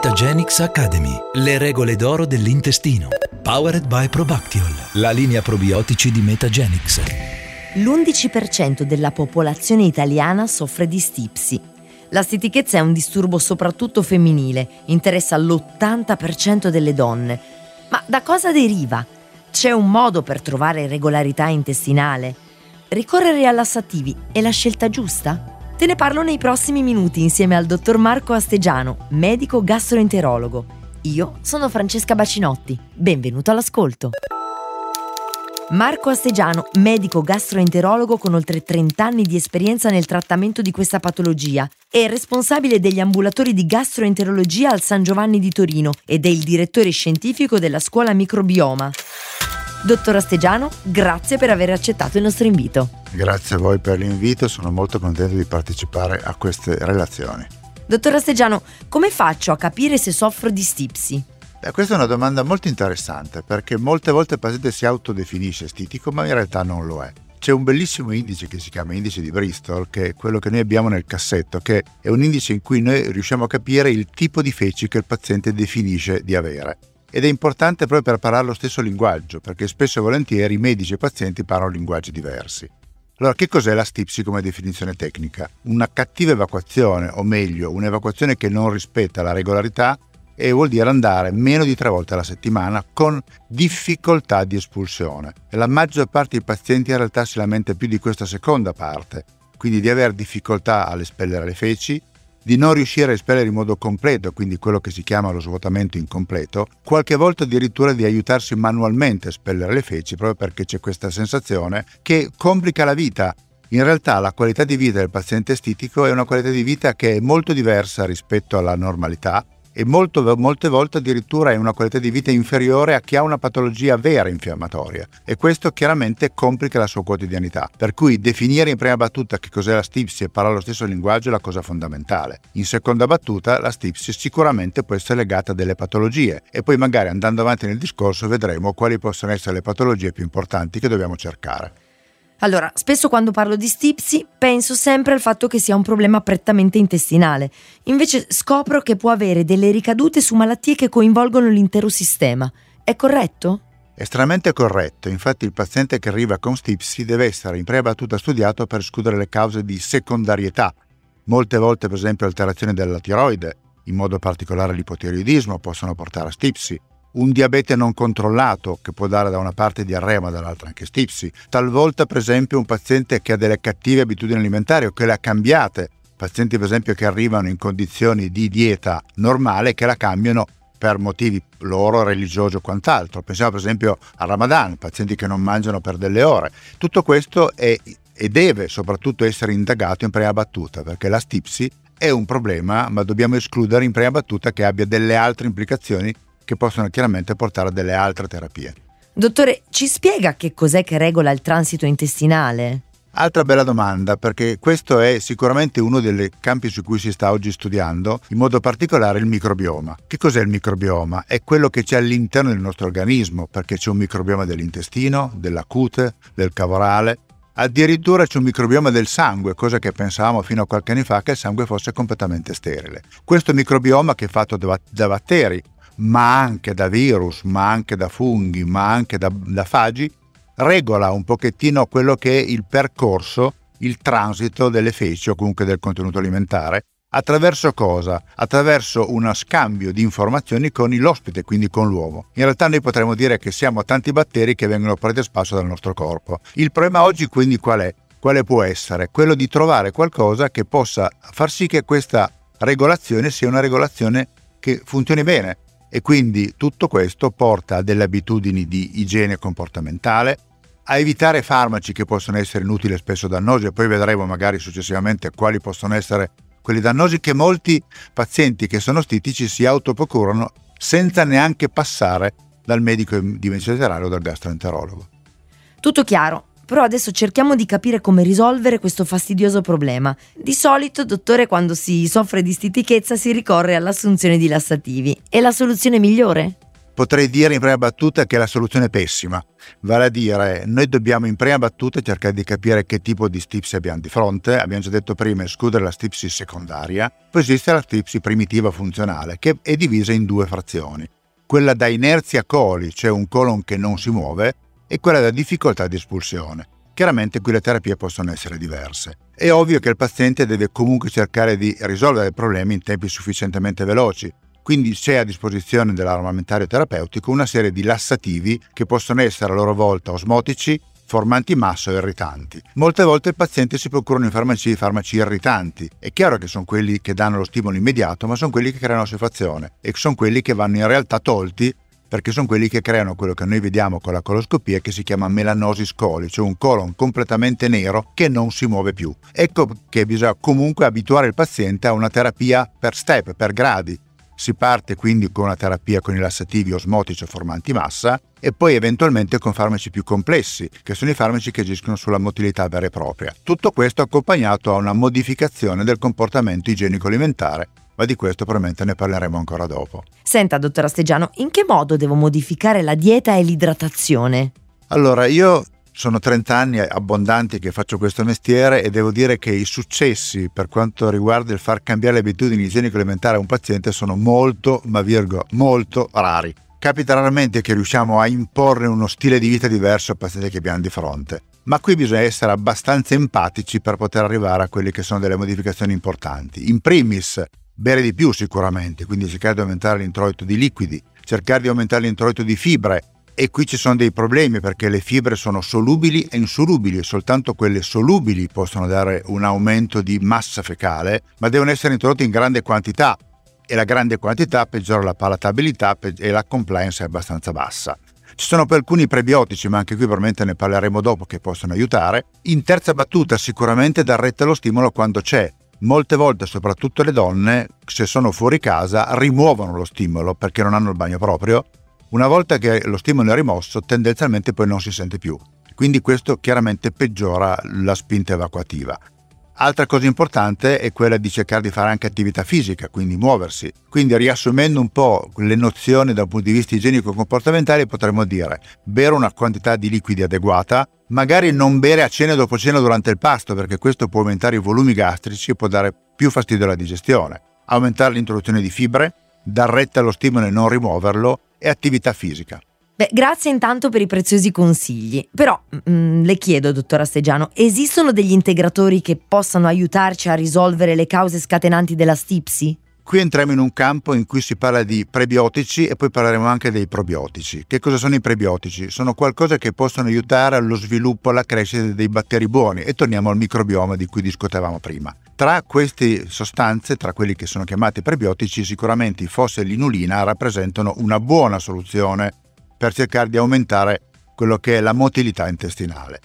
Metagenics Academy, le regole d'oro dell'intestino. Powered by Probactiol, la linea probiotici di Metagenics. L'11% della popolazione italiana soffre di stipsi. La stitichezza è un disturbo soprattutto femminile, interessa l'80% delle donne. Ma da cosa deriva? C'è un modo per trovare regolarità intestinale? Ricorrere a lassativi è la scelta giusta? Te ne parlo nei prossimi minuti insieme al dottor Marco Astegiano, medico gastroenterologo. Io sono Francesca Bacinotti. Benvenuto all'ascolto. Marco Astegiano, medico gastroenterologo con oltre 30 anni di esperienza nel trattamento di questa patologia, è responsabile degli ambulatori di gastroenterologia al San Giovanni di Torino ed è il direttore scientifico della scuola microbioma. Dottor Astegiano, grazie per aver accettato il nostro invito. Grazie a voi per l'invito, sono molto contento di partecipare a queste relazioni. Dottor Astegiano, come faccio a capire se soffro di stipsi? Beh, questa è una domanda molto interessante perché molte volte il paziente si autodefinisce stitico ma in realtà non lo è. C'è un bellissimo indice che si chiama indice di Bristol, che è quello che noi abbiamo nel cassetto, che è un indice in cui noi riusciamo a capire il tipo di feci che il paziente definisce di avere. Ed è importante proprio per parlare lo stesso linguaggio, perché spesso e volentieri medici e pazienti parlano linguaggi diversi. Allora, che cos'è la stipsi come definizione tecnica? Una cattiva evacuazione, o meglio, un'evacuazione che non rispetta la regolarità e vuol dire andare meno di tre volte alla settimana con difficoltà di espulsione. E la maggior parte dei pazienti in realtà si lamenta più di questa seconda parte, quindi di avere difficoltà all'espellere le feci, di non riuscire a espellere in modo completo, quindi quello che si chiama lo svuotamento incompleto, qualche volta addirittura di aiutarsi manualmente a espellere le feci proprio perché c'è questa sensazione che complica la vita. In realtà la qualità di vita del paziente stitico è una qualità di vita che è molto diversa rispetto alla normalità e molto, molte volte addirittura è una qualità di vita inferiore a chi ha una patologia vera infiammatoria e questo chiaramente complica la sua quotidianità. Per cui definire in prima battuta che cos'è la stipsi e parlare lo stesso linguaggio è la cosa fondamentale. In seconda battuta la stipsi sicuramente può essere legata a delle patologie e poi magari andando avanti nel discorso vedremo quali possono essere le patologie più importanti che dobbiamo cercare. Allora, spesso quando parlo di stipsi penso sempre al fatto che sia un problema prettamente intestinale. Invece scopro che può avere delle ricadute su malattie che coinvolgono l'intero sistema. È corretto? Estremamente corretto, infatti il paziente che arriva con stipsi deve essere in prima battuta studiato per escludere le cause di secondarietà. Molte volte per esempio alterazioni della tiroide, in modo particolare l'ipotiroidismo, possono portare a stipsi un diabete non controllato che può dare da una parte diarrea ma dall'altra anche stipsi, talvolta per esempio un paziente che ha delle cattive abitudini alimentari o che le ha cambiate, pazienti per esempio che arrivano in condizioni di dieta normale che la cambiano per motivi loro religiosi o quant'altro. Pensiamo per esempio al Ramadan, pazienti che non mangiano per delle ore. Tutto questo è e deve soprattutto essere indagato in prima battuta perché la stipsi è un problema, ma dobbiamo escludere in prima battuta che abbia delle altre implicazioni che possono chiaramente portare a delle altre terapie. Dottore, ci spiega che cos'è che regola il transito intestinale? Altra bella domanda, perché questo è sicuramente uno dei campi su cui si sta oggi studiando, in modo particolare il microbioma. Che cos'è il microbioma? È quello che c'è all'interno del nostro organismo, perché c'è un microbioma dell'intestino, della cute, del cavorale, Addirittura c'è un microbioma del sangue, cosa che pensavamo fino a qualche anno fa che il sangue fosse completamente sterile. Questo microbioma che è fatto da batteri, ma anche da virus, ma anche da funghi, ma anche da, da fagi, regola un pochettino quello che è il percorso, il transito delle feci o comunque del contenuto alimentare. Attraverso cosa? Attraverso uno scambio di informazioni con l'ospite, quindi con l'uomo. In realtà noi potremmo dire che siamo tanti batteri che vengono presi spazio dal nostro corpo. Il problema oggi quindi qual è? Quale può essere? Quello di trovare qualcosa che possa far sì che questa regolazione sia una regolazione che funzioni bene, e quindi tutto questo porta a delle abitudini di igiene comportamentale, a evitare farmaci che possono essere inutili e spesso dannosi e poi vedremo magari successivamente quali possono essere quelli dannosi che molti pazienti che sono stitici si autoprocurano senza neanche passare dal medico di medicina generale o dal gastroenterologo. Tutto chiaro, però adesso cerchiamo di capire come risolvere questo fastidioso problema. Di solito, dottore, quando si soffre di stitichezza si ricorre all'assunzione di lassativi. È la soluzione migliore? potrei dire in prima battuta che la soluzione è pessima. Vale a dire, noi dobbiamo in prima battuta cercare di capire che tipo di stipsi abbiamo di fronte. Abbiamo già detto prima, escludere la stipsi secondaria. Poi esiste la stipsi primitiva funzionale, che è divisa in due frazioni. Quella da inerzia coli, cioè un colon che non si muove, e quella da difficoltà di espulsione. Chiaramente qui le terapie possono essere diverse. È ovvio che il paziente deve comunque cercare di risolvere il problema in tempi sufficientemente veloci, quindi c'è a disposizione dell'armamentario terapeutico una serie di lassativi che possono essere a loro volta osmotici, formanti massa o irritanti. Molte volte il paziente si procurano in farmacia farmaci irritanti. È chiaro che sono quelli che danno lo stimolo immediato, ma sono quelli che creano ossefazione e sono quelli che vanno in realtà tolti perché sono quelli che creano quello che noi vediamo con la coloscopia che si chiama melanosi scoli, cioè un colon completamente nero che non si muove più. Ecco che bisogna comunque abituare il paziente a una terapia per step, per gradi, si parte quindi con una terapia con i lassativi osmotici o formanti massa e poi eventualmente con farmaci più complessi, che sono i farmaci che agiscono sulla motilità vera e propria. Tutto questo accompagnato a una modificazione del comportamento igienico-alimentare ma di questo probabilmente ne parleremo ancora dopo. Senta, dottor Asteggiano, in che modo devo modificare la dieta e l'idratazione? Allora, io sono 30 anni abbondanti che faccio questo mestiere e devo dire che i successi per quanto riguarda il far cambiare le abitudini igienico-alimentari a un paziente sono molto, ma virgola, molto rari. Capita raramente che riusciamo a imporre uno stile di vita diverso al paziente che abbiamo di fronte, ma qui bisogna essere abbastanza empatici per poter arrivare a quelle che sono delle modificazioni importanti. In primis, bere di più sicuramente, quindi cercare di aumentare l'introito di liquidi, cercare di aumentare l'introito di fibre, e qui ci sono dei problemi perché le fibre sono solubili e insolubili soltanto quelle solubili possono dare un aumento di massa fecale, ma devono essere introdotte in grande quantità e la grande quantità peggiora la palatabilità e la compliance è abbastanza bassa. Ci sono poi alcuni prebiotici, ma anche qui probabilmente ne parleremo dopo, che possono aiutare. In terza battuta sicuramente dar retta allo stimolo quando c'è. Molte volte, soprattutto le donne, se sono fuori casa, rimuovono lo stimolo perché non hanno il bagno proprio una volta che lo stimolo è rimosso, tendenzialmente poi non si sente più. Quindi questo chiaramente peggiora la spinta evacuativa. Altra cosa importante è quella di cercare di fare anche attività fisica, quindi muoversi. Quindi riassumendo un po' le nozioni dal punto di vista igienico-comportamentale potremmo dire bere una quantità di liquidi adeguata, magari non bere a cena dopo cena durante il pasto perché questo può aumentare i volumi gastrici e può dare più fastidio alla digestione, aumentare l'introduzione di fibre, dar retta allo stimolo e non rimuoverlo e attività fisica. Beh, grazie intanto per i preziosi consigli. Però mh, mm, le chiedo, dottor Asteggiano, esistono degli integratori che possano aiutarci a risolvere le cause scatenanti della stipsi? Qui entriamo in un campo in cui si parla di prebiotici e poi parleremo anche dei probiotici. Che cosa sono i prebiotici? Sono qualcosa che possono aiutare allo sviluppo, alla crescita dei batteri buoni e torniamo al microbioma di cui discutevamo prima. Tra queste sostanze, tra quelli che sono chiamati prebiotici, sicuramente i fos e l'inulina rappresentano una buona soluzione per cercare di aumentare quello che è la motilità intestinale.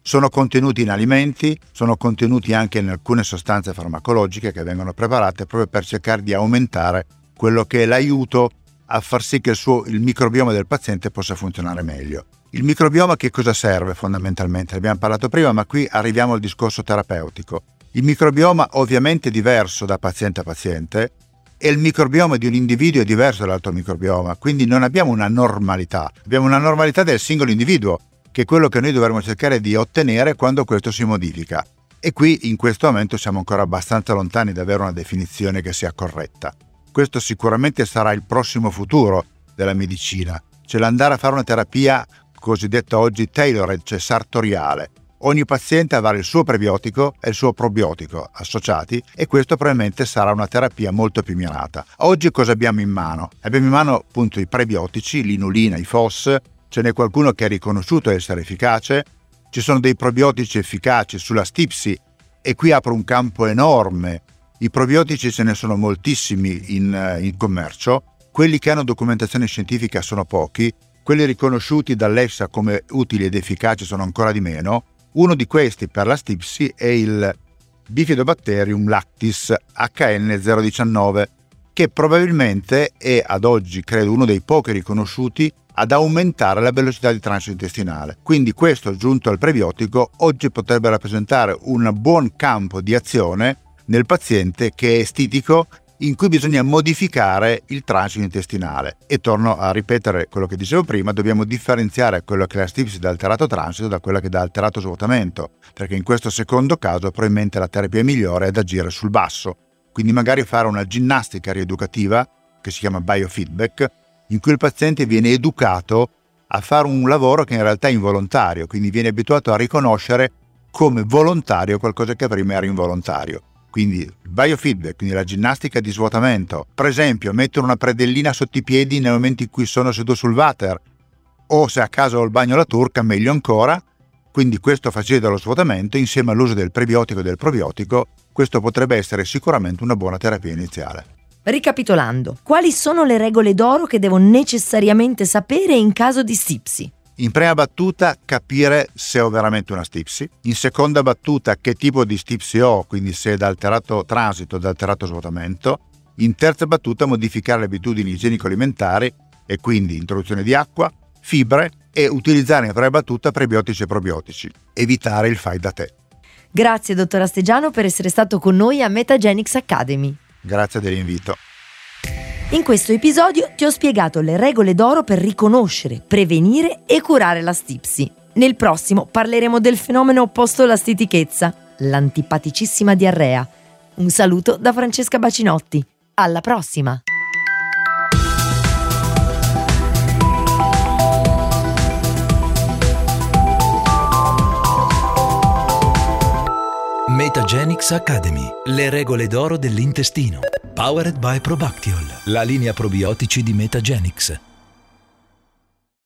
Sono contenuti in alimenti, sono contenuti anche in alcune sostanze farmacologiche che vengono preparate proprio per cercare di aumentare quello che è l'aiuto a far sì che il, suo, il microbioma del paziente possa funzionare meglio. Il microbioma che cosa serve fondamentalmente? Abbiamo parlato prima, ma qui arriviamo al discorso terapeutico. Il microbioma ovviamente è diverso da paziente a paziente e il microbioma di un individuo è diverso dall'altro microbioma, quindi non abbiamo una normalità, abbiamo una normalità del singolo individuo che è quello che noi dovremmo cercare di ottenere quando questo si modifica. E qui in questo momento siamo ancora abbastanza lontani da avere una definizione che sia corretta. Questo sicuramente sarà il prossimo futuro della medicina, cioè l'andare a fare una terapia cosiddetta oggi tailored, cioè sartoriale. Ogni paziente avrà il suo prebiotico e il suo probiotico associati e questo probabilmente sarà una terapia molto più mirata. Oggi cosa abbiamo in mano? Abbiamo in mano appunto i prebiotici, l'inulina, i FOS, ce n'è qualcuno che è riconosciuto essere efficace, ci sono dei probiotici efficaci sulla stipsi e qui apro un campo enorme. I probiotici ce ne sono moltissimi in, eh, in commercio, quelli che hanno documentazione scientifica sono pochi, quelli riconosciuti dall'EFSA come utili ed efficaci sono ancora di meno. Uno di questi per la stipsi è il Bifidobacterium lactis HN019, che probabilmente è ad oggi, credo, uno dei pochi riconosciuti ad aumentare la velocità di transito intestinale. Quindi questo aggiunto al prebiotico oggi potrebbe rappresentare un buon campo di azione nel paziente che è estitico in cui bisogna modificare il transito intestinale. E torno a ripetere quello che dicevo prima, dobbiamo differenziare quello che è la stipsi da alterato transito da quella che da alterato svuotamento, perché in questo secondo caso probabilmente la terapia migliore è ad agire sul basso. Quindi magari fare una ginnastica rieducativa, che si chiama biofeedback, in cui il paziente viene educato a fare un lavoro che in realtà è involontario, quindi viene abituato a riconoscere come volontario qualcosa che prima era involontario. Quindi il biofeedback, quindi la ginnastica di svuotamento. Per esempio, mettere una predellina sotto i piedi nel momento in cui sono seduto sul water, o se a casa ho il bagno alla turca, meglio ancora. Quindi questo facilita lo svuotamento insieme all'uso del prebiotico e del probiotico, questo potrebbe essere sicuramente una buona terapia iniziale. Ricapitolando, quali sono le regole d'oro che devo necessariamente sapere in caso di stipsi? In prima battuta capire se ho veramente una stipsi, in seconda battuta che tipo di stipsi ho, quindi se è da alterato transito da alterato svuotamento, in terza battuta modificare le abitudini igienico-alimentari e quindi introduzione di acqua, fibre e utilizzare in prima battuta prebiotici e probiotici, evitare il fai da te. Grazie dottor Astegiano per essere stato con noi a Metagenics Academy. Grazie dell'invito. In questo episodio ti ho spiegato le regole d'oro per riconoscere, prevenire e curare la stipsi. Nel prossimo parleremo del fenomeno opposto alla stitichezza, l'antipaticissima diarrea. Un saluto da Francesca Bacinotti. Alla prossima! Metagenics Academy. Le regole d'oro dell'intestino. Powered by Probactiol, la linea probiotici di Metagenics.